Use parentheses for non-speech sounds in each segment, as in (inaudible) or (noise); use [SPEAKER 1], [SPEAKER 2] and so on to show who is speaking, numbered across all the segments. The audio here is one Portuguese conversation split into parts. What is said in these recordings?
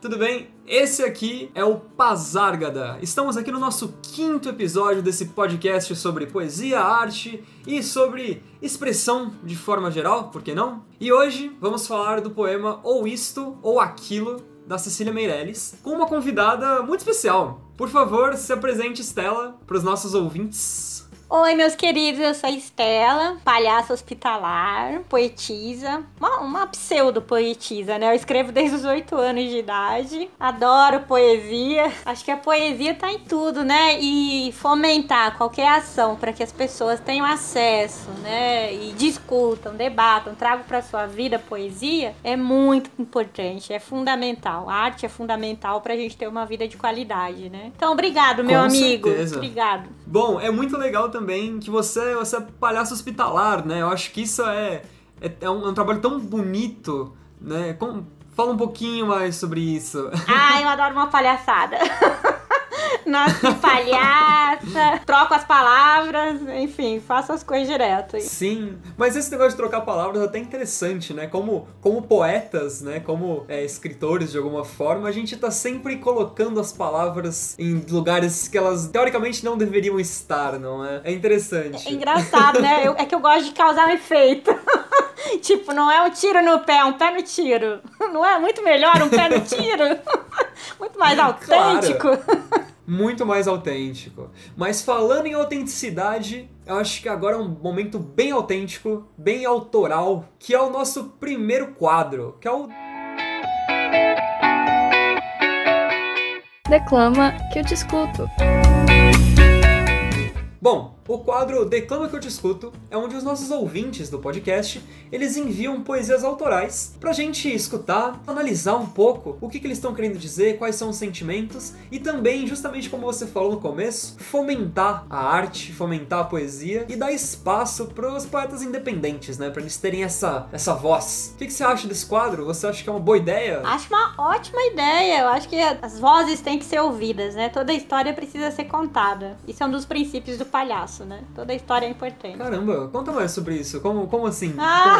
[SPEAKER 1] tudo bem? Esse aqui é o Pazárgada. Estamos aqui no nosso quinto episódio desse podcast sobre poesia, arte e sobre expressão de forma geral, por que não? E hoje vamos falar do poema Ou Isto ou Aquilo, da Cecília Meirelles, com uma convidada muito especial. Por favor, se apresente, Estela, para os nossos ouvintes.
[SPEAKER 2] Oi, meus queridos, eu sou a Estela, palhaça hospitalar, poetisa, uma, uma pseudo-poetisa, né? Eu escrevo desde os oito anos de idade, adoro poesia, acho que a poesia tá em tudo, né? E fomentar qualquer ação para que as pessoas tenham acesso, né? E discutam, debatam, tragam para sua vida poesia é muito importante, é fundamental. A arte é fundamental para a gente ter uma vida de qualidade, né? Então, obrigado, meu
[SPEAKER 1] Com
[SPEAKER 2] amigo.
[SPEAKER 1] certeza.
[SPEAKER 2] Obrigado.
[SPEAKER 1] Bom, é muito legal também que você, você é palhaço hospitalar, né? Eu acho que isso é, é, é um, é um trabalho tão bonito, né? Com- fala um pouquinho mais sobre isso.
[SPEAKER 2] Ai, eu adoro uma palhaçada. (laughs) Nasci palhaça, (laughs) troco as palavras, enfim, faço as coisas direto.
[SPEAKER 1] Sim, mas esse negócio de trocar palavras é até interessante, né? Como, como poetas, né? Como é, escritores de alguma forma, a gente tá sempre colocando as palavras em lugares que elas teoricamente não deveriam estar, não é? É interessante.
[SPEAKER 2] É engraçado, né? Eu- é que eu gosto de causar um efeito. (laughs) tipo, não é um tiro no pé, é um pé no tiro. (laughs) Não é muito melhor um pé no tiro? muito mais autêntico.
[SPEAKER 1] Muito mais autêntico. Mas falando em autenticidade, eu acho que agora é um momento bem autêntico, bem autoral, que é o nosso primeiro quadro, que é o
[SPEAKER 3] Declama que eu te escuto.
[SPEAKER 1] Bom, o quadro Declama que eu te escuto é onde os nossos ouvintes do podcast, eles enviam poesias autorais pra gente escutar, analisar um pouco o que, que eles estão querendo dizer, quais são os sentimentos e também, justamente como você falou no começo, fomentar a arte, fomentar a poesia e dar espaço pros poetas independentes, né, Pra eles terem essa, essa voz. O que, que você acha desse quadro? Você acha que é uma boa ideia?
[SPEAKER 2] Acho uma ótima ideia. Eu acho que as vozes têm que ser ouvidas, né? Toda história precisa ser contada. Isso é um dos princípios do palhaço, né? Toda história é importante.
[SPEAKER 1] Caramba, conta mais sobre isso. Como, como assim?
[SPEAKER 2] Ah,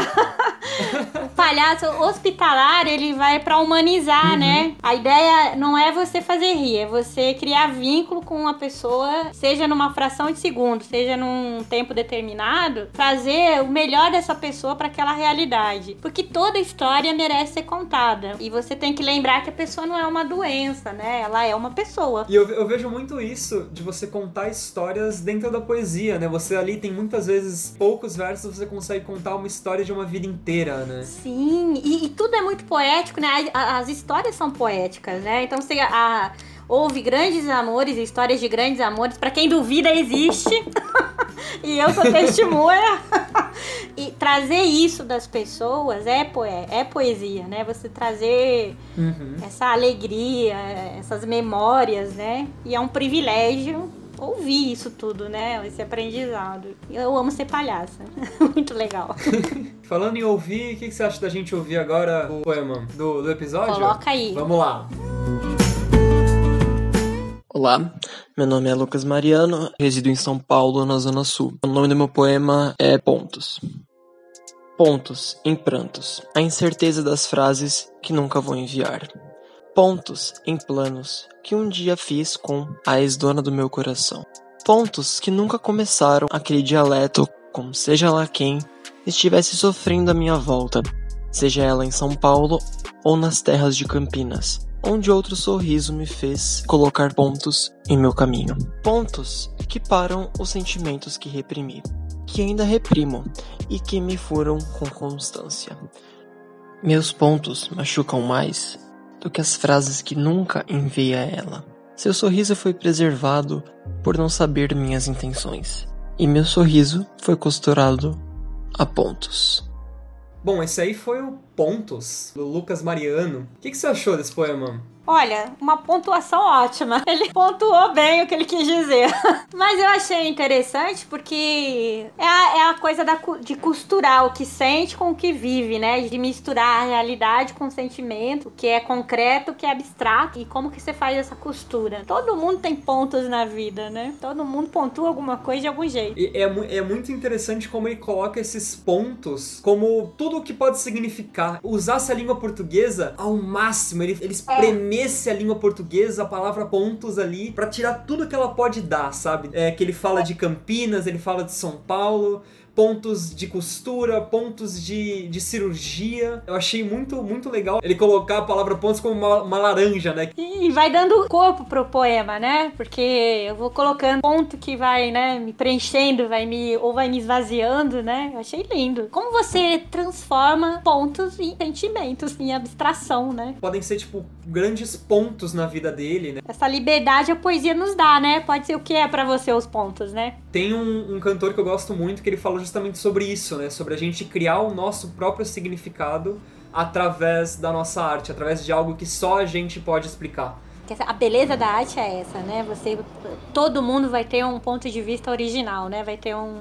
[SPEAKER 2] o (laughs) palhaço hospitalar, ele vai pra humanizar, né? A ideia não é você fazer rir, é você criar vínculo com uma pessoa, seja numa fração de segundo, seja num tempo determinado, trazer o melhor dessa pessoa pra aquela realidade. Porque toda história merece ser contada. E você tem que lembrar que a pessoa não é uma doença, né? Ela é uma pessoa.
[SPEAKER 1] E eu, eu vejo muito isso de você contar histórias dentro da poesia, né? Você ali tem muitas vezes poucos versos, você consegue contar uma história de uma vida inteira, né?
[SPEAKER 2] Sim, e, e tudo é muito poético, né? A- As histórias são poéticas, né? Então você a- houve grandes amores, histórias de grandes amores. Pra quem duvida, existe. (laughs) e eu sou testemunha. e trazer isso das pessoas é, poe é poesia, né? Você trazer
[SPEAKER 1] Uhum.
[SPEAKER 2] essa alegria, essas memórias, né? E é um privilégio ouvir isso tudo, né? Esse aprendizado. Eu amo ser palhaça. (laughs) muito legal. (laughs)
[SPEAKER 1] Falando em ouvir, o que, que você acha da gente ouvir agora o poema do, do episódio?
[SPEAKER 2] Coloca aí.
[SPEAKER 1] Vamos lá.
[SPEAKER 4] Olá, meu nome é Lucas Mariano, resido em São Paulo, na Zona Sul. O nome do meu poema é Pontos. Pontos em prantos, a incerteza das frases que nunca vou enviar. Pontos em planos que um dia fiz com a ex-dona do meu coração. Pontos que nunca começaram aquele dialeto com seja lá quem estivesse sofrendo à minha volta, seja ela em São Paulo ou nas terras de Campinas onde outro sorriso me fez colocar pontos em meu caminho. Pontos que param os sentimentos que reprimi, que ainda reprimo e que me furam com constância. Meus pontos machucam mais do que as frases que nunca enviei a ela. Seu sorriso foi preservado por não saber minhas intenções, e meu sorriso foi costurado a pontos.
[SPEAKER 1] Bom, esse aí foi o Pontos, do Lucas Mariano. O que, que você achou desse poema?
[SPEAKER 2] Olha, uma pontuação ótima. (laughs) Ele pontuou bem o que ele quis dizer. (laughs) Mas eu achei interessante porque é a, é a coisa da, de costurar o que sente com o que vive, né? De misturar a realidade com o sentimento, o que é concreto, o que é abstrato. E como que você faz essa costura? Todo mundo tem pontos na vida, né? Todo mundo pontua alguma coisa de algum jeito.
[SPEAKER 1] E é, é muito interessante como ele coloca esses pontos como tudo o que pode significar. Usasse a língua portuguesa ao máximo, ele, ele espremesse a língua portuguesa, a palavra pontos ali, para tirar tudo que ela pode dar, sabe? É que ele fala de Campinas, ele fala de São Paulo, pontos de costura, pontos de, de cirurgia. Eu achei muito, muito legal ele colocar a palavra pontos como uma, uma laranja, né?
[SPEAKER 2] E vai dando corpo pro poema, né? Porque eu vou colocando ponto que vai, né, me preenchendo, vai me ou vai me esvaziando, né? Eu achei lindo. Como você transforma pontos em sentimentos, em abstração, né?
[SPEAKER 1] Podem ser tipo grandes pontos na vida dele, né?
[SPEAKER 2] Essa liberdade a poesia nos dá, né? Pode ser o que é para você os pontos, né?
[SPEAKER 1] Tem um, um cantor que eu gosto muito que ele fala justamente sobre isso, né? Sobre a gente criar o nosso próprio significado através da nossa arte, através de algo que só a gente pode explicar.
[SPEAKER 2] A beleza da arte é essa, né? Você, todo mundo vai ter um ponto de vista original, né? Vai ter um,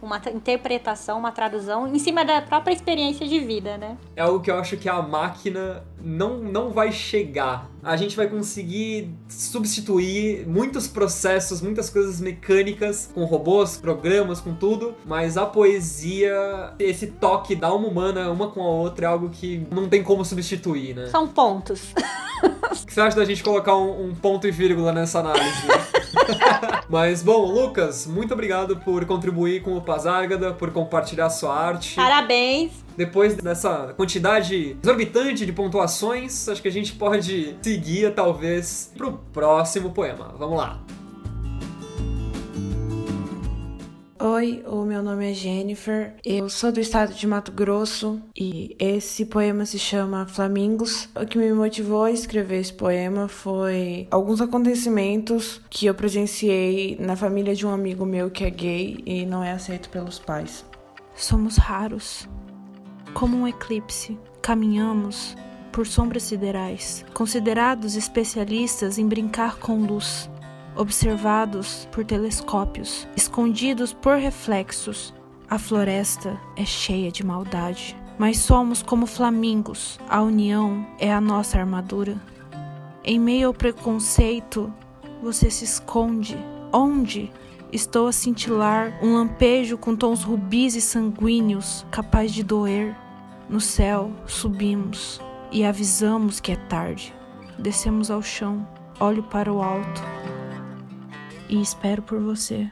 [SPEAKER 2] uma interpretação, uma tradução em cima da própria experiência de vida, né?
[SPEAKER 1] É algo que eu acho que a máquina não, não vai chegar. A gente vai conseguir substituir muitos processos, muitas coisas mecânicas com robôs, programas, com tudo, mas a poesia, esse toque da alma humana uma com a outra é algo que não tem como substituir, né?
[SPEAKER 2] São pontos. (laughs)
[SPEAKER 1] O que você acha da gente colocar um, um ponto e vírgula nessa análise? (laughs) (laughs) Mas, bom, Lucas, muito obrigado por contribuir com o Pazárgada, por compartilhar sua arte.
[SPEAKER 2] Parabéns!
[SPEAKER 1] Depois dessa quantidade exorbitante de pontuações, acho que a gente pode seguir, talvez, pro próximo poema. Vamos lá.
[SPEAKER 5] Oi, o meu nome é Jennifer, eu sou do estado de Mato Grosso e esse poema se chama Flamingos. O que me motivou a escrever esse poema foi alguns acontecimentos que eu presenciei na família de um amigo meu que é gay e não é aceito pelos pais.
[SPEAKER 6] Somos raros, como um eclipse, caminhamos por sombras siderais, considerados especialistas em brincar com luz observados por telescópios, escondidos por reflexos. A floresta é cheia de maldade, mas somos como flamingos, a união é a nossa armadura. Em meio ao preconceito, você se esconde. Onde? Estou a cintilar um lampejo com tons rubis e sanguíneos, capaz de doer. No céu, subimos e avisamos que é tarde. Descemos ao chão, olho para o alto e espero por você.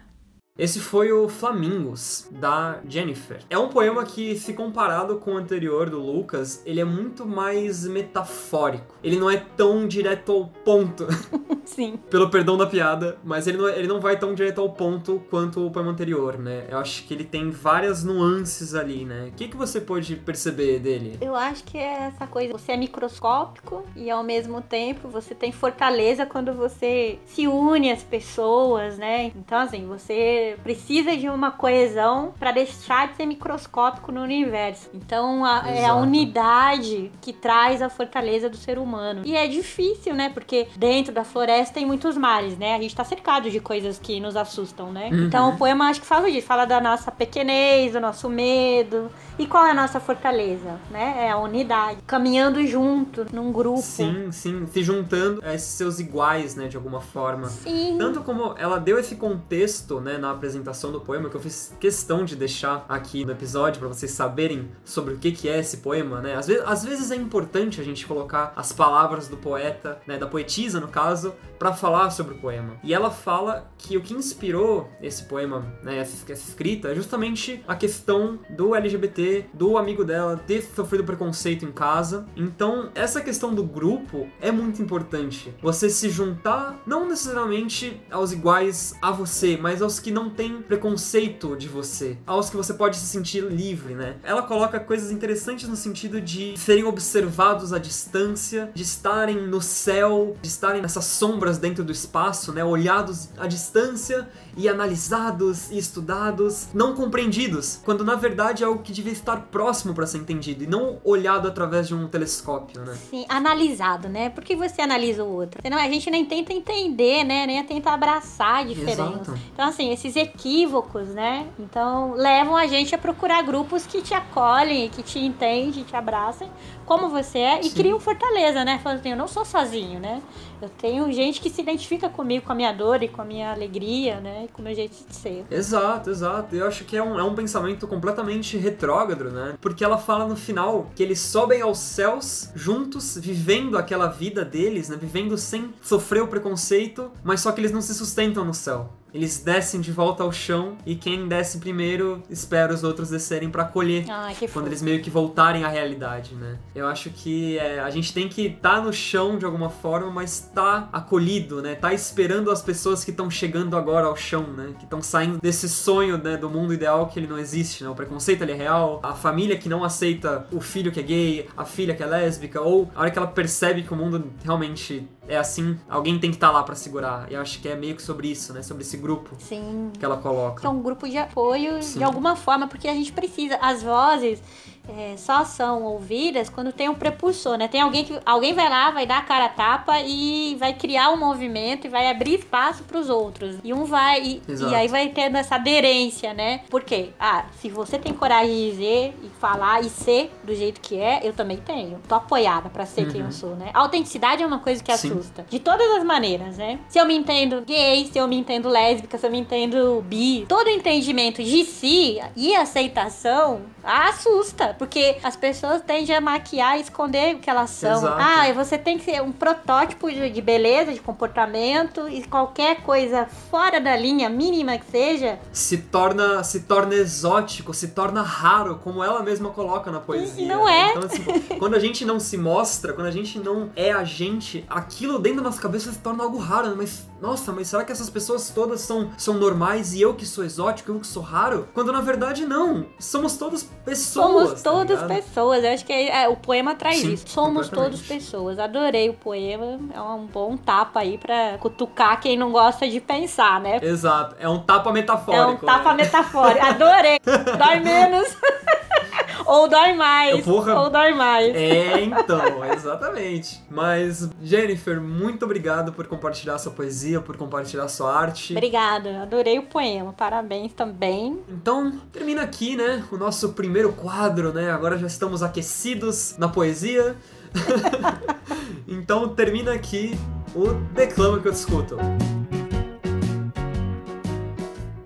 [SPEAKER 1] Esse foi o Flamingos, da Jennifer. É um poema que, se comparado com o anterior do Lucas, ele é muito mais metafórico. Ele não é tão direto ao ponto. (laughs)
[SPEAKER 2] Sim.
[SPEAKER 1] Pelo perdão da piada, mas ele não, é, ele não vai tão direto ao ponto quanto o poema anterior, né? Eu acho que ele tem várias nuances ali, né? O que, que você pode perceber dele?
[SPEAKER 2] Eu acho que é essa coisa. Você é microscópico e ao mesmo tempo você tem fortaleza quando você se une às pessoas, né? Então, assim, você precisa de uma coesão para deixar de ser microscópico no universo. Então a, é a unidade que traz a fortaleza do ser humano. E é difícil, né? Porque dentro da floresta tem muitos mares, né? A gente tá cercado de coisas que nos assustam, né? Uhum. Então o poema acho que fala disso, fala da nossa pequenez, do nosso medo. E qual é a nossa fortaleza, né? É a unidade, caminhando junto num grupo.
[SPEAKER 1] Sim, sim, se juntando a esses seus iguais, né, de alguma forma.
[SPEAKER 2] Sim.
[SPEAKER 1] Tanto como ela deu esse contexto, né, na apresentação do poema, que eu fiz questão de deixar aqui no episódio para vocês saberem sobre o que, que é esse poema, né? Às vezes, às vezes é importante a gente colocar as palavras do poeta, né, da poetisa no caso, para falar sobre o poema. E ela fala que o que inspirou esse poema, né, essa, escrita, é justamente a questão do LGBT, do amigo dela ter sofrido preconceito em casa. Então, essa questão do grupo é muito importante. Você se juntar, não necessariamente aos iguais a você, mas aos que não não têm preconceito de você, aos que você pode se sentir livre, né? Ela coloca coisas interessantes no sentido de serem observados à distância, de estarem no céu, de estarem nessas sombras dentro do espaço, né? Olhados à distância e analisados e estudados, não compreendidos, quando na verdade é algo que devia estar próximo para ser entendido e não olhado através de um telescópio, né?
[SPEAKER 2] Sim, analisado, né? Por que você analisa o outro? Senão a gente nem tenta entender, né? Nem tenta abraçar a diferença.
[SPEAKER 1] Exato.
[SPEAKER 2] Então, assim, esses equívocos, né? Então, levam a gente a procurar grupos que te acolhem, que te entendem, te abraçam como você é e
[SPEAKER 1] Sim.
[SPEAKER 2] criam fortaleza, né? Falando assim, eu não sou sozinho, né? Eu tenho gente que se identifica comigo, com a minha dor e com a minha alegria, né? E com o meu jeito de ser.
[SPEAKER 1] Exato, exato. Eu acho que é um, é um pensamento completamente retrógrado, né? Porque ela fala no final que eles sobem aos céus juntos, vivendo aquela vida deles, né? Vivendo sem sofrer o preconceito, mas só que eles não se sustentam no céu. Eles descem de volta ao chão e quem desce primeiro espera os outros descerem pra colher.
[SPEAKER 2] Ai, que
[SPEAKER 1] Quando eles meio que voltarem à realidade, né? Eu acho que é, a gente tem que estar no chão de alguma forma, mas tá acolhido, né? Tá esperando as pessoas que estão chegando agora ao chão, né? Que estão saindo desse sonho, né? Do mundo ideal que ele não existe, né? O preconceito ele é real, a família que não aceita o filho que é gay, a filha que é lésbica, ou a hora que ela percebe que o mundo realmente é assim, alguém tem que estar lá pra segurar. E eu acho que é meio que sobre isso, né? Sobre esse grupo
[SPEAKER 2] Sim.
[SPEAKER 1] que ela coloca.
[SPEAKER 2] que é um grupo de apoio
[SPEAKER 1] Sim.
[SPEAKER 2] de alguma forma, porque a gente precisa. As vozes é, só são ouvidas quando tem um prepulsor, né? Tem alguém que alguém vai lá, vai dar a cara a tapa e vai criar um movimento e vai abrir espaço para os outros. E um vai e, e aí vai tendo essa aderência, né? Por quê? Ah, se você tem coragem de dizer e falar e ser do jeito que é, eu também tenho. Tô apoiada para ser quem eu sou, né? A autenticidade é uma coisa que
[SPEAKER 1] Uhum. Sim.
[SPEAKER 2] assusta. De todas as maneiras, né? Se eu me entendo gay, se eu me entendo lésbica, se eu me entendo bi, todo entendimento de si e aceitação assusta. Porque as pessoas tendem a maquiar e esconder o que elas são.
[SPEAKER 1] Exato.
[SPEAKER 2] Ah, você tem que ser um protótipo de, beleza, de comportamento e qualquer coisa fora da linha mínima que seja,
[SPEAKER 1] se torna se torna exótico, se torna raro, como ela mesma coloca na poesia.
[SPEAKER 2] Não
[SPEAKER 1] né?
[SPEAKER 2] é.
[SPEAKER 1] Então, assim, quando a gente não se mostra, quando a gente não é a gente, aquilo dentro da nossa cabeça se torna algo raro. né? Mas, nossa, mas será que essas pessoas todas são, são normais e eu que sou exótico, eu que sou raro? Quando na verdade não. Somos todos pessoas.
[SPEAKER 2] Somos
[SPEAKER 1] tá
[SPEAKER 2] todas
[SPEAKER 1] ligado?
[SPEAKER 2] pessoas. Eu acho que é- é, o poema traz
[SPEAKER 1] Sim,
[SPEAKER 2] isso. Somos todos pessoas. Adorei o poema. É um bom tapa aí pra cutucar quem não gosta de pensar, né?
[SPEAKER 1] Exato. É um tapa
[SPEAKER 2] É um
[SPEAKER 1] metafórico.
[SPEAKER 2] tapa
[SPEAKER 1] né?
[SPEAKER 2] metafórico. Adorei. (laughs) Dói menos. (laughs) Ou dói mais.
[SPEAKER 1] Porra.
[SPEAKER 2] Ou dói mais.
[SPEAKER 1] É, então, exatamente. Mas, Jennifer, muito obrigado por compartilhar sua poesia, por compartilhar sua arte.
[SPEAKER 2] Obrigada. Adorei o poema. Parabéns também.
[SPEAKER 1] Então, termina aqui, né, o nosso primeiro quadro, né? Agora já estamos aquecidos na poesia. (laughs) então, termina aqui o Declama que eu discuto.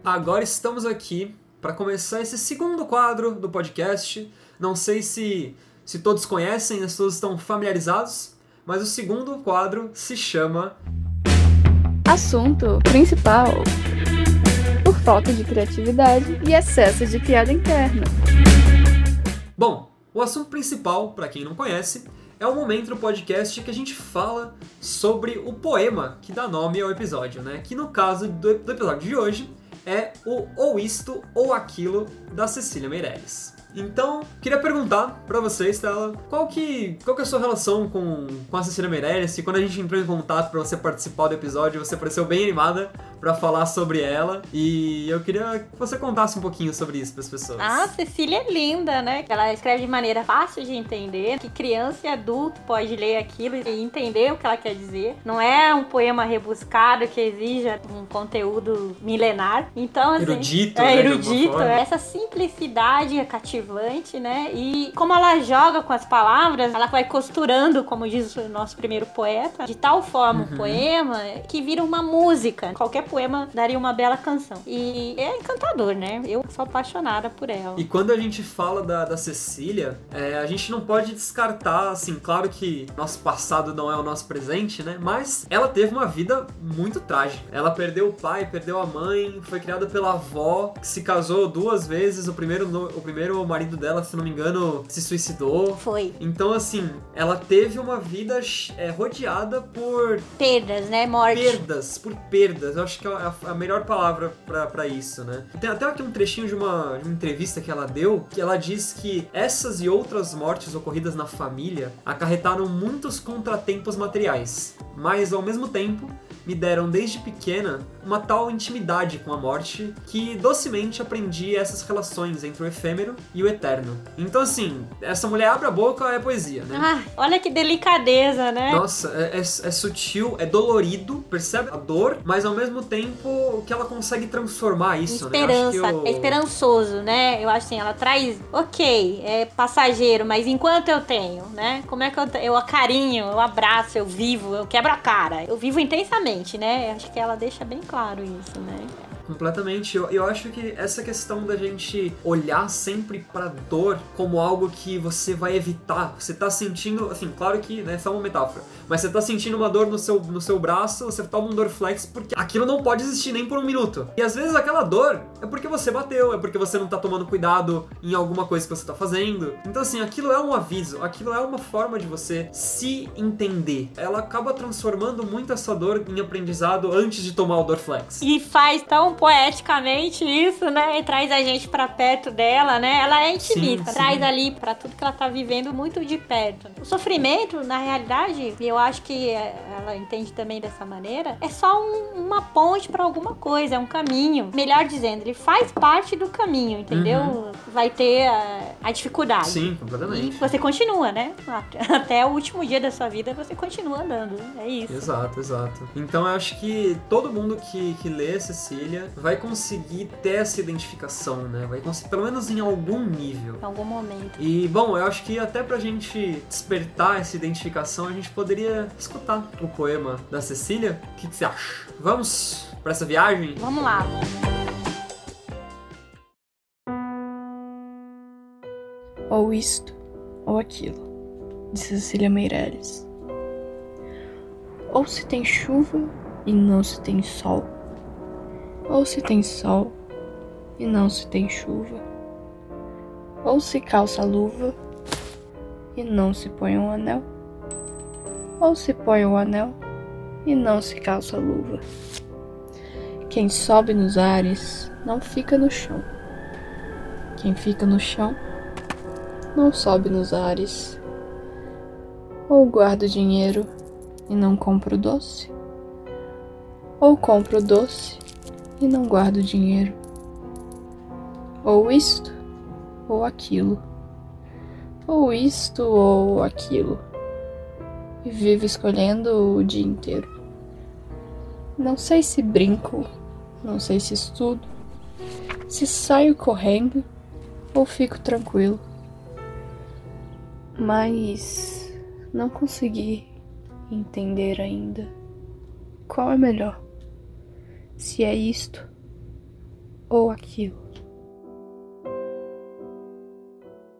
[SPEAKER 1] Agora estamos aqui para começar esse segundo quadro do podcast. Não sei se se todos conhecem, se todos estão familiarizados, mas o segundo quadro se chama
[SPEAKER 3] Assunto principal: por falta de criatividade e excesso de piada interna.
[SPEAKER 1] Bom, o assunto principal, para quem não conhece, é o momento do podcast que a gente fala sobre o poema que dá nome ao episódio, né? Que no caso do, do episódio de hoje é o Ou Isto ou Aquilo da Cecília Meirelles. Então, queria perguntar pra você, Stella, qual que, qual que é a sua relação com, com a Cecília Meirelles? E quando a gente entrou em contato pra você participar do episódio, você pareceu bem animada pra falar sobre ela. E eu queria que você contasse um pouquinho sobre isso pras pessoas.
[SPEAKER 2] Ah, Cecília é linda, né? Ela escreve de maneira fácil de entender, que criança e adulto pode ler aquilo e entender o que ela quer dizer. Não é um poema rebuscado que exija um conteúdo milenar. Então, assim,
[SPEAKER 1] Erudito,
[SPEAKER 2] é
[SPEAKER 1] né,
[SPEAKER 2] erudito.
[SPEAKER 1] forma.
[SPEAKER 2] Essa simplicidade é cativante, né? E como ela joga com as palavras, ela vai costurando, como diz o nosso primeiro poeta, de tal forma
[SPEAKER 1] Uhum.
[SPEAKER 2] um poema que vira uma música. Qualquer poema daria uma bela canção. E é encantador, né? Eu sou apaixonada por ela.
[SPEAKER 1] E quando a gente fala da, da Cecília, é, a gente não pode descartar, assim, claro que nosso passado não é o nosso presente, né? Mas ela teve uma vida muito trágica. Ela perdeu o pai, perdeu a mãe, foi criada pela avó, que se casou duas vezes. O primeiro, o primeiro marido dela, se não me engano, se suicidou.
[SPEAKER 2] Foi.
[SPEAKER 1] Então, assim, ela teve uma vida é, rodeada por
[SPEAKER 2] Perdas, né? Morte.
[SPEAKER 1] perdas, por perdas. Eu acho que é a, a melhor palavra pra, pra isso, né? Tem até aqui um trechinho de uma, de uma entrevista que ela deu, que ela diz que essas e outras mortes ocorridas na família acarretaram muitos contratempos materiais, mas ao mesmo tempo me deram desde pequena uma tal intimidade com a morte que docemente aprendi essas relações entre o efêmero e o eterno. Então, assim, essa mulher abre a boca é poesia, né?
[SPEAKER 2] Ah, olha que delicadeza, né?
[SPEAKER 1] Nossa, é, é- é sutil, é dolorido, percebe a dor, mas ao mesmo tempo que ela consegue transformar isso, né?
[SPEAKER 2] Esperança,
[SPEAKER 1] que eu-
[SPEAKER 2] é esperançoso, né? Eu acho assim, ela traz, ok, é passageiro, mas enquanto eu tenho, né? Como é que eu, eu acarinho, eu abraço, eu vivo, eu quebro a cara, eu vivo intensamente, né? Acho que ela deixa bem claro isso, né?
[SPEAKER 1] Completamente. Eu, eu acho que essa questão da gente olhar sempre pra dor como algo que você vai evitar. Você tá sentindo, assim, claro que né, é uma metáfora, mas você tá sentindo uma dor no seu, no seu braço, você toma um Dorflex porque aquilo não pode existir nem por um minuto. E às vezes aquela dor é porque você bateu, é porque você não tá tomando cuidado em alguma coisa que você tá fazendo. Então, assim, aquilo é um aviso, aquilo é uma forma de você se entender. Ela acaba transformando muito essa dor em aprendizado antes de tomar o Dorflex.
[SPEAKER 2] E faz tão poeticamente isso, né? E traz a gente pra perto dela, né? Ela é intimista,
[SPEAKER 1] Sim, sim.
[SPEAKER 2] traz ali pra tudo que ela tá vivendo muito de perto. O sofrimento, na realidade, e eu acho que é, ela entende também dessa maneira, é só um- uma ponte pra alguma coisa, é um caminho. Melhor dizendo, ele faz parte do caminho, entendeu? Vai ter a, a dificuldade.
[SPEAKER 1] Sim,
[SPEAKER 2] E
[SPEAKER 1] completamente.
[SPEAKER 2] você continua, né? Até- Até o último dia da sua vida você continua andando. É isso.
[SPEAKER 1] Exato, exato. Então eu acho que todo mundo que, que lê Cecília vai conseguir ter essa identificação, né? Vai conseguir, pelo menos em algum nível.
[SPEAKER 2] Em algum momento.
[SPEAKER 1] E, bom, eu acho que até pra gente despertar essa identificação, a gente poderia escutar o poema da Cecília. O que, que você acha? Vamos pra essa viagem?
[SPEAKER 2] Vamos lá.
[SPEAKER 3] Ou isto, ou aquilo, de Cecília Meirelles. Ou se tem chuva e não se tem sol. Ou se tem sol e não se tem chuva. Ou se calça luva e não se põe um anel. Ou se põe o anel e não se calça luva. Quem sobe nos ares não fica no chão. Quem fica no chão não sobe nos ares. Ou guarda o dinheiro e não compra o doce. Ou compra o doce e não guarda o dinheiro. Ou isto, ou aquilo. Ou isto, ou aquilo. E vive escolhendo o dia inteiro. Não sei se brinco, não sei se estudo, se saio correndo ou fico tranquilo mas não consegui entender ainda qual é melhor, se é isto ou aquilo.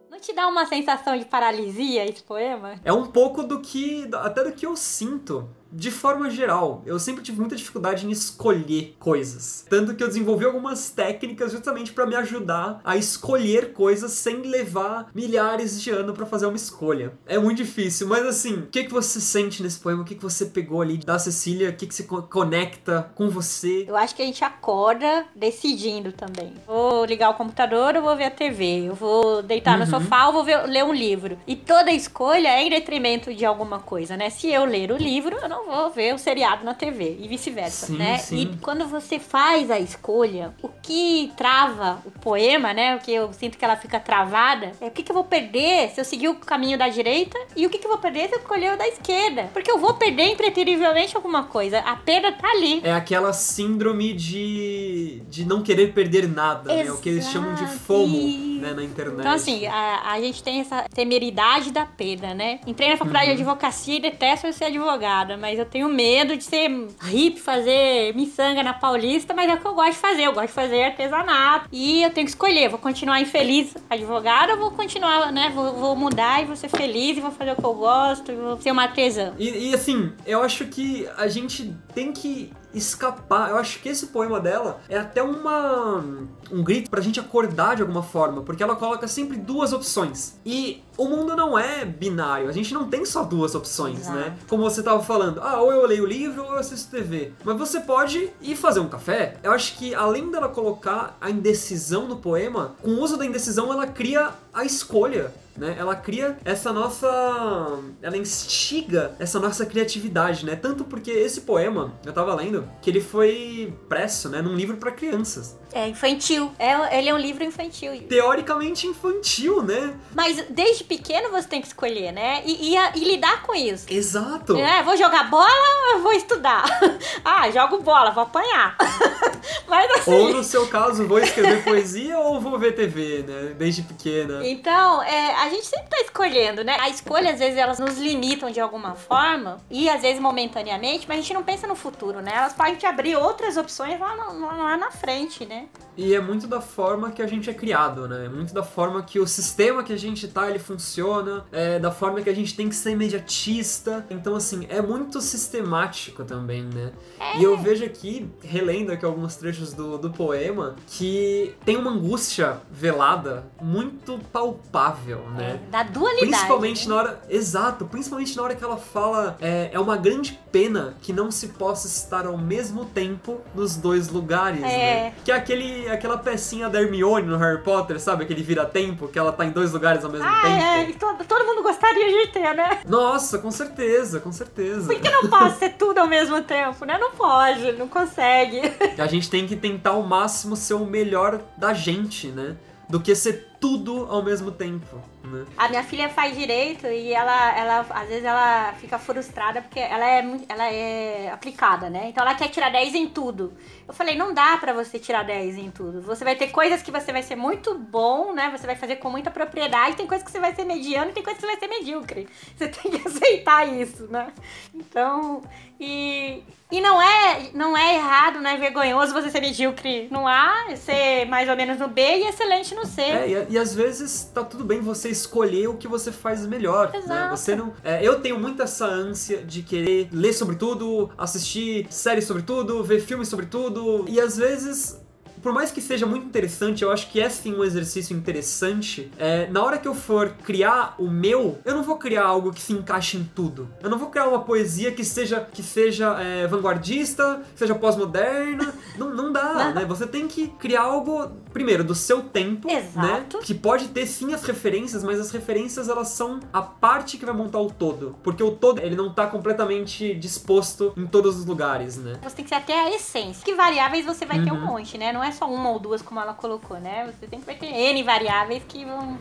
[SPEAKER 2] Não te dá uma sensação de paralisia esse poema?
[SPEAKER 1] É um pouco do que. até do que eu sinto. De forma geral, eu sempre tive muita dificuldade em escolher coisas. Tanto que eu desenvolvi algumas técnicas justamente pra me ajudar a escolher coisas sem levar milhares de anos pra fazer uma escolha. É muito difícil, mas assim, o que, que você sente nesse poema? O que, que você pegou ali da Cecília? O que, que se co- conecta com você?
[SPEAKER 2] Eu acho que a gente acorda decidindo também. Vou ligar o computador ou vou ver a TV? Eu vou deitar no
[SPEAKER 1] Uhum.
[SPEAKER 2] sofá ou vou ver- ler um livro? E toda escolha é em detrimento de alguma coisa, né? Se eu ler o livro, eu não vou ver o seriado na TV e vice-versa, né?
[SPEAKER 1] sim.
[SPEAKER 2] E quando você faz a escolha, o que trava o poema, né? O que eu sinto que ela fica travada, é o que, que eu vou perder se eu seguir o caminho da direita e o que, que eu vou perder se eu escolher o da esquerda. Porque eu vou perder impreterivelmente alguma coisa. A perda tá ali.
[SPEAKER 1] É aquela síndrome de, de não querer perder nada, né? O que eles chamam de
[SPEAKER 2] Exato.
[SPEAKER 1] FOMO, né, na internet.
[SPEAKER 2] Então, assim, a, a gente tem essa temeridade da perda, né? Entrei na faculdade
[SPEAKER 1] Uhum.
[SPEAKER 2] de advocacia e detesto ser advogada, mas eu tenho medo de ser hippie, fazer miçanga na Paulista, mas é o que eu gosto de fazer. Eu gosto de fazer artesanato. E eu tenho que escolher, vou continuar infeliz advogada ou vou continuar, né? Vou, vou mudar e vou ser feliz e vou fazer o que eu gosto e vou ser uma artesã.
[SPEAKER 1] E, e, assim, eu acho que a gente tem que escapar. Eu acho que esse poema dela é até uma um grito pra gente acordar de alguma forma, porque ela coloca sempre duas opções. E o mundo não é binário, a gente não tem só duas opções,
[SPEAKER 2] Exato.
[SPEAKER 1] né? Como você tava falando, ah, ou eu leio o livro ou eu assisto TV. Mas você pode ir fazer um café. Eu acho que além dela colocar a indecisão no poema, com o uso da indecisão ela cria a escolha. Né? Ela cria essa nossa. Ela instiga essa nossa criatividade, né? Tanto porque esse poema, eu tava lendo, que ele foi presso, né? Num livro pra crianças.
[SPEAKER 2] É infantil. É, ele é um livro infantil.
[SPEAKER 1] Teoricamente infantil, né?
[SPEAKER 2] Mas desde pequeno você tem que escolher, né? E, e, e lidar com isso.
[SPEAKER 1] Exato!
[SPEAKER 2] É, vou jogar bola ou vou estudar? (laughs) ah, jogo bola, vou apanhar. (laughs) Mas assim.
[SPEAKER 1] Ou no seu caso, vou escrever poesia ou vou ver TV, né? Desde pequena.
[SPEAKER 2] Então, é, a gente sempre tá escolhendo, né? A escolha, às vezes, elas nos limitam de alguma forma, e às vezes momentaneamente, mas a gente não pensa no futuro, né? Elas podem te abrir outras opções lá, no- lá na frente, né?
[SPEAKER 1] E é muito da forma que a gente é criado, né? É muito da forma que o sistema que a gente tá, ele funciona, é da forma que a gente tem que ser imediatista. Então, assim, é muito sistemático também, né? E eu vejo aqui, relendo aqui alguns trechos do, do poema, que tem uma angústia velada muito palpável, né?
[SPEAKER 2] É, da dualidade.
[SPEAKER 1] Principalmente
[SPEAKER 2] né?
[SPEAKER 1] na hora. Exato, principalmente na hora que ela fala. É, é uma grande pena que não se possa estar ao mesmo tempo nos dois lugares,
[SPEAKER 2] É.
[SPEAKER 1] né? Que é aquele, aquela pecinha da Hermione no Harry Potter, sabe? Aquele vira-tempo, que ela tá em dois lugares ao mesmo
[SPEAKER 2] Ah,
[SPEAKER 1] tempo.
[SPEAKER 2] é, e todo, todo mundo gostaria de ter, né?
[SPEAKER 1] Nossa, com certeza, com certeza.
[SPEAKER 2] Por que não pode ser tudo ao mesmo tempo, né? Não pode, não consegue. (laughs)
[SPEAKER 1] A gente tem que tentar ao máximo ser o melhor da gente, né? Do que ser tudo ao mesmo tempo, né?
[SPEAKER 2] A minha filha faz direito e ela, ela às vezes ela fica frustrada porque ela é, ela é aplicada, né? Então ela quer tirar 10 em tudo. Eu falei, não dá pra você tirar 10 em tudo. Você vai ter coisas que você vai ser muito bom, né? Você vai fazer com muita propriedade, tem coisas que você vai ser mediano e tem coisas que você vai ser medíocre. (laughs) Você tem que aceitar isso, né? Então, e, e não é não é errado, não é vergonhoso você ser medíocre no A, ser mais ou menos no B e excelente no C.
[SPEAKER 1] É, e, às vezes tá tudo bem você escolher o que você faz melhor, né?
[SPEAKER 2] Exato.
[SPEAKER 1] Você não, é, eu tenho muito essa ânsia de querer ler sobre tudo, assistir séries sobre tudo, ver filmes sobre tudo, e às vezes por mais que seja muito interessante, eu acho que é sim um exercício interessante. É, na hora que eu for criar o meu, eu não vou criar algo que se encaixe em tudo. Eu não vou criar uma poesia que seja que seja é, vanguardista, que seja pós-moderna. (laughs) não, não dá, né? Você tem que criar algo primeiro do seu tempo, né?
[SPEAKER 2] Exato.
[SPEAKER 1] Que pode ter sim as referências, mas as referências elas são a parte que vai montar o todo, porque o todo ele não tá completamente disposto em todos os lugares, né?
[SPEAKER 2] Você tem que ser até a essência. Que variáveis você vai ter um
[SPEAKER 1] Uhum.
[SPEAKER 2] monte, né? Não é só uma ou duas como ela colocou, né? Você sempre vai ter N variáveis que vão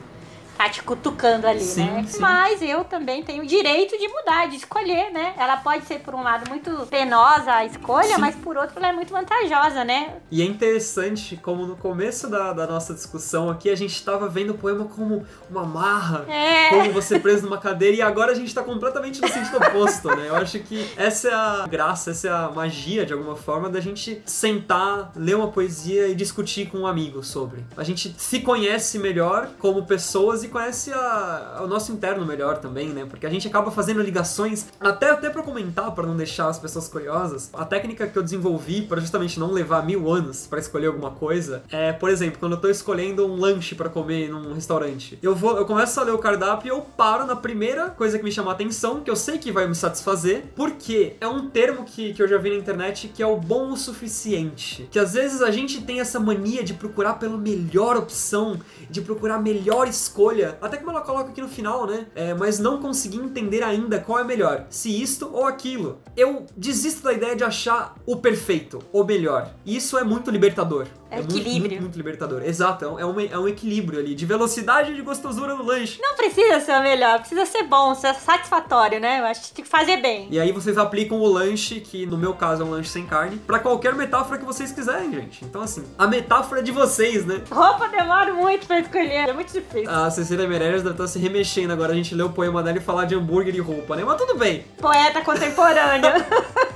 [SPEAKER 2] tá te cutucando ali,
[SPEAKER 1] Sim,
[SPEAKER 2] né?
[SPEAKER 1] sim.
[SPEAKER 2] Mas eu também tenho o direito de mudar, de escolher, né? Ela pode ser, por um lado, muito penosa a escolha,
[SPEAKER 1] Sim.
[SPEAKER 2] mas por outro, ela é muito vantajosa, né?
[SPEAKER 1] E é interessante como no começo da, da nossa discussão aqui a gente tava vendo o poema como uma marra,
[SPEAKER 2] É.
[SPEAKER 1] como você preso numa cadeira, e agora a gente tá completamente no sentido oposto, né? Eu acho que essa é a graça, essa é a magia, de alguma forma, da gente sentar, ler uma poesia e discutir com um amigo sobre. A gente se conhece melhor como pessoas e conhece a- o nosso interno melhor também, né? Porque a gente acaba fazendo ligações, até, até pra comentar, pra não deixar as pessoas curiosas, a técnica que eu desenvolvi pra justamente não levar mil anos pra escolher alguma coisa é, por exemplo, quando eu tô escolhendo um lanche pra comer num restaurante, eu vou, eu começo a ler o cardápio e eu paro na primeira coisa que me chama a atenção, que eu sei que vai me satisfazer, porque é um termo que, que eu já vi na internet que é o bom o suficiente. Que às vezes a gente tem essa mania de procurar pela melhor opção, de procurar a melhor escolha, até como ela coloca aqui no final, né? É, mas não conseguir entender ainda qual é melhor, se isto ou aquilo. Eu desisto da ideia de achar o perfeito, o melhor. Isso é muito libertador.
[SPEAKER 2] É
[SPEAKER 1] muito,
[SPEAKER 2] equilíbrio.
[SPEAKER 1] Muito, muito libertador. Exato, é um- é um, é um equilíbrio ali, de velocidade e de gostosura no lanche.
[SPEAKER 2] Não precisa ser o melhor, precisa ser bom, ser satisfatório, né? Eu acho que tem que fazer bem.
[SPEAKER 1] E aí vocês aplicam o lanche, que no meu caso é um lanche sem carne, pra qualquer metáfora que vocês quiserem, gente. Então assim, a metáfora é de vocês, né?
[SPEAKER 2] Roupa demora muito pra escolher, é muito difícil.
[SPEAKER 1] A Cecília Meirelles deve estar se remexendo agora, a gente lê o poema dela e falar de hambúrguer e roupa, né? Mas tudo bem.
[SPEAKER 2] Poeta contemporânea. (laughs)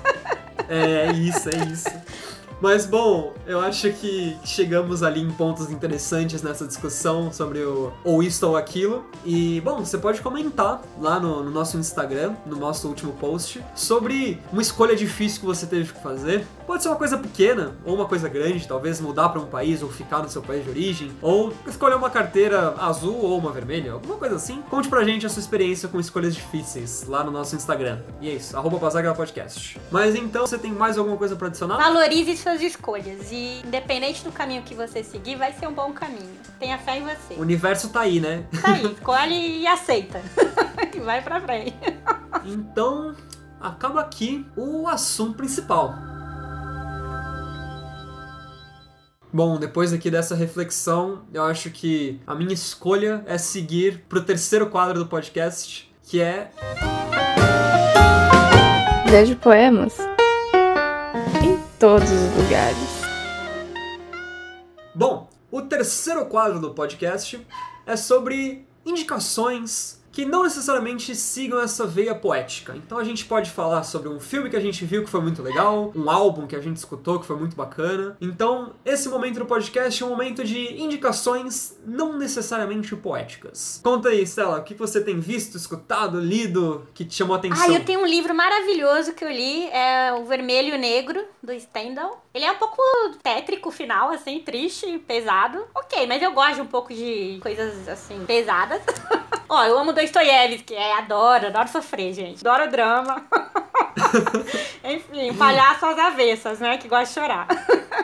[SPEAKER 1] É isso, é isso. Mas bom, eu acho que chegamos ali em pontos interessantes nessa discussão sobre o ou isto ou aquilo. E bom, você pode comentar lá no, no nosso Instagram, no nosso último post, sobre uma escolha difícil que você teve que fazer. Pode ser uma coisa pequena ou uma coisa grande, talvez mudar para um país ou ficar no seu país de origem, ou escolher uma carteira azul ou uma vermelha, alguma coisa assim. Conte pra gente a sua experiência com escolhas difíceis lá no nosso Instagram. E é isso, arroba Podcast. Mas então, você tem mais alguma coisa para adicionar?
[SPEAKER 2] Valorize suas escolhas e independente do caminho que você seguir, vai ser um bom caminho. Tenha fé em você.
[SPEAKER 1] O universo tá aí, né?
[SPEAKER 2] Tá aí, escolhe e aceita. (laughs) e vai pra frente.
[SPEAKER 1] então, acaba aqui o assunto principal. Bom, depois aqui dessa reflexão, eu acho que a minha escolha é seguir pro terceiro quadro do podcast, que é.
[SPEAKER 3] Vejo poemas em todos os lugares.
[SPEAKER 1] Bom, o terceiro quadro do podcast é sobre indicações que não necessariamente sigam essa veia poética. Então a gente pode falar sobre um filme que a gente viu que foi muito legal, um álbum que a gente escutou que foi muito bacana. Então, esse momento do podcast é um momento de indicações não necessariamente poéticas. Conta aí, Stella, o que você tem visto, escutado, lido que te chamou a atenção?
[SPEAKER 2] Ah, eu tenho um livro maravilhoso que eu li, é O Vermelho e o Negro, do Stendhal. Ele é um pouco tétrico, final, assim, triste, pesado. Ok, mas eu gosto um pouco de coisas, assim, pesadas. (laughs) Ó, eu amo Dostoiévski, é, adoro, adoro sofrer, gente. Adoro drama. (laughs) Enfim, palhaço às avessas, né? Que gosta de chorar.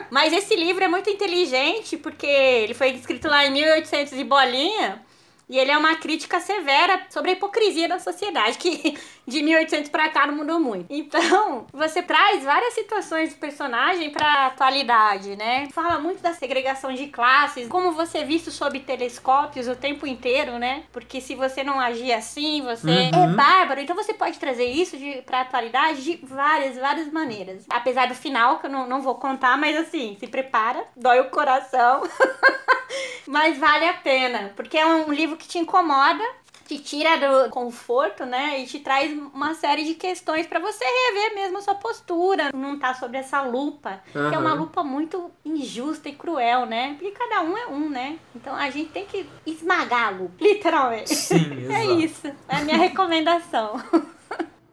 [SPEAKER 2] Mas esse livro é muito inteligente porque ele foi escrito lá em 1800 e bolinha. E ele é uma crítica severa sobre a hipocrisia da sociedade, que de 1800 para cá não mudou muito. Então, você traz várias situações do personagem pra atualidade, né? Fala muito da segregação de classes, como você é visto sob telescópios o tempo inteiro, né? Porque se você não agir assim, você é
[SPEAKER 1] Uhum.
[SPEAKER 2] bárbaro. Então você pode trazer isso de, pra atualidade de várias, várias maneiras. Apesar do final, que eu não, não vou contar, mas assim, se prepara, dói o coração. (laughs) Mas vale a pena, porque é um livro que te incomoda, te tira do conforto, né? E te traz uma série de questões pra você rever mesmo a sua postura, não tá sobre essa lupa, que é uma lupa muito injusta e cruel, né? Porque cada um é um, né? Então a gente tem que esmagar a lupa, (laughs) literalmente.
[SPEAKER 1] Sim,
[SPEAKER 2] É isso, é a minha recomendação. (laughs)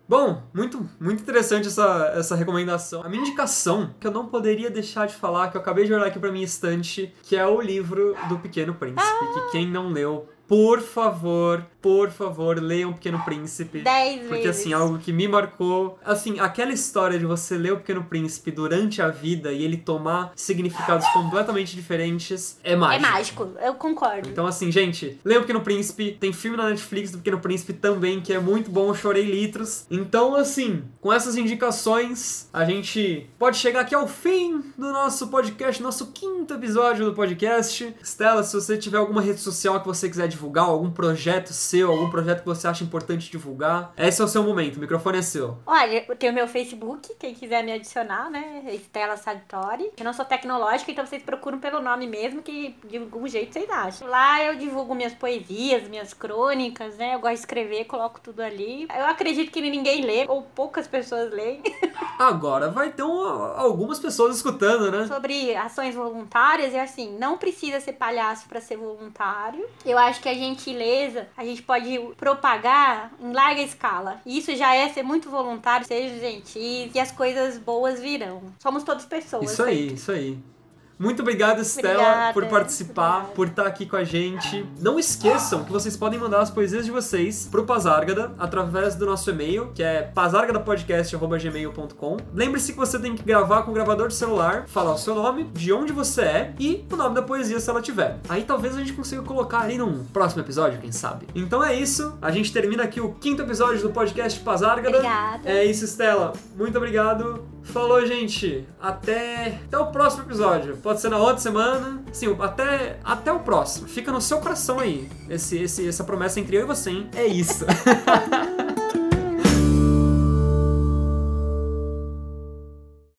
[SPEAKER 1] Bom, muito, muito interessante essa, essa recomendação. A minha indicação, que eu não poderia deixar de falar, que eu acabei de olhar aqui pra minha estante, que é o livro do Pequeno Príncipe, que quem não leu, por favor, por favor, leiam o Pequeno Príncipe.
[SPEAKER 2] Dez
[SPEAKER 1] Porque
[SPEAKER 2] vezes.
[SPEAKER 1] assim, algo que me marcou, assim, aquela história de você ler o Pequeno Príncipe durante a vida e ele tomar significados completamente diferentes é
[SPEAKER 2] É
[SPEAKER 1] mágico.
[SPEAKER 2] mágico, eu concordo.
[SPEAKER 1] Então, assim, gente, leiam o Pequeno Príncipe. Tem filme na Netflix do Pequeno Príncipe também, que é muito bom, chorei litros. Então, assim, com essas indicações, a gente pode chegar aqui ao fim do nosso podcast, nosso quinto episódio do podcast. Stella, se você tiver alguma rede social que você quiser divulgar, algum projeto seu, algum projeto que você acha importante divulgar, esse é o seu momento, o microfone é seu.
[SPEAKER 2] Olha, eu tenho meu Facebook, quem quiser me adicionar, né? Estela Sartori. Eu não sou tecnológica, então vocês procuram pelo nome mesmo, que de algum jeito vocês acham. Lá eu divulgo minhas poesias, minhas crônicas, né? Eu gosto de escrever, coloco tudo ali. Eu acredito que ninguém lê, ou poucas pessoas leem, (laughs)
[SPEAKER 1] Agora vai ter um- algumas pessoas escutando, né?
[SPEAKER 2] sobre ações voluntárias. E assim, não precisa ser palhaço para ser voluntário. Eu acho que a gentileza a gente pode propagar em larga escala. E isso já é ser muito voluntário, seja gentil, e as coisas boas virão. Somos todos pessoas.
[SPEAKER 1] Isso aí, isso aí. Muito obrigado,
[SPEAKER 2] Obrigada,
[SPEAKER 1] por participar, por estar aqui com a gente. Não esqueçam que vocês podem mandar as poesias de vocês pro Pazárgada através do nosso e-mail, que é pazargadapodcast.gmail.com. Lembre-se que você tem que gravar com o gravador de celular, falar o seu nome, de onde você é e o nome da poesia se ela tiver. Aí talvez a gente consiga colocar aí num próximo episódio, quem sabe. Então é isso, a gente termina aqui o quinto episódio do podcast Pazárgada.
[SPEAKER 2] Obrigada.
[SPEAKER 1] É isso, Stella. Muito obrigado. Falou, gente. Até, até o próximo episódio. Pode ser na outra semana. Sim, até, até o próximo. Fica no seu coração aí. Esse, esse, essa promessa entre eu e você, hein? É isso. (laughs)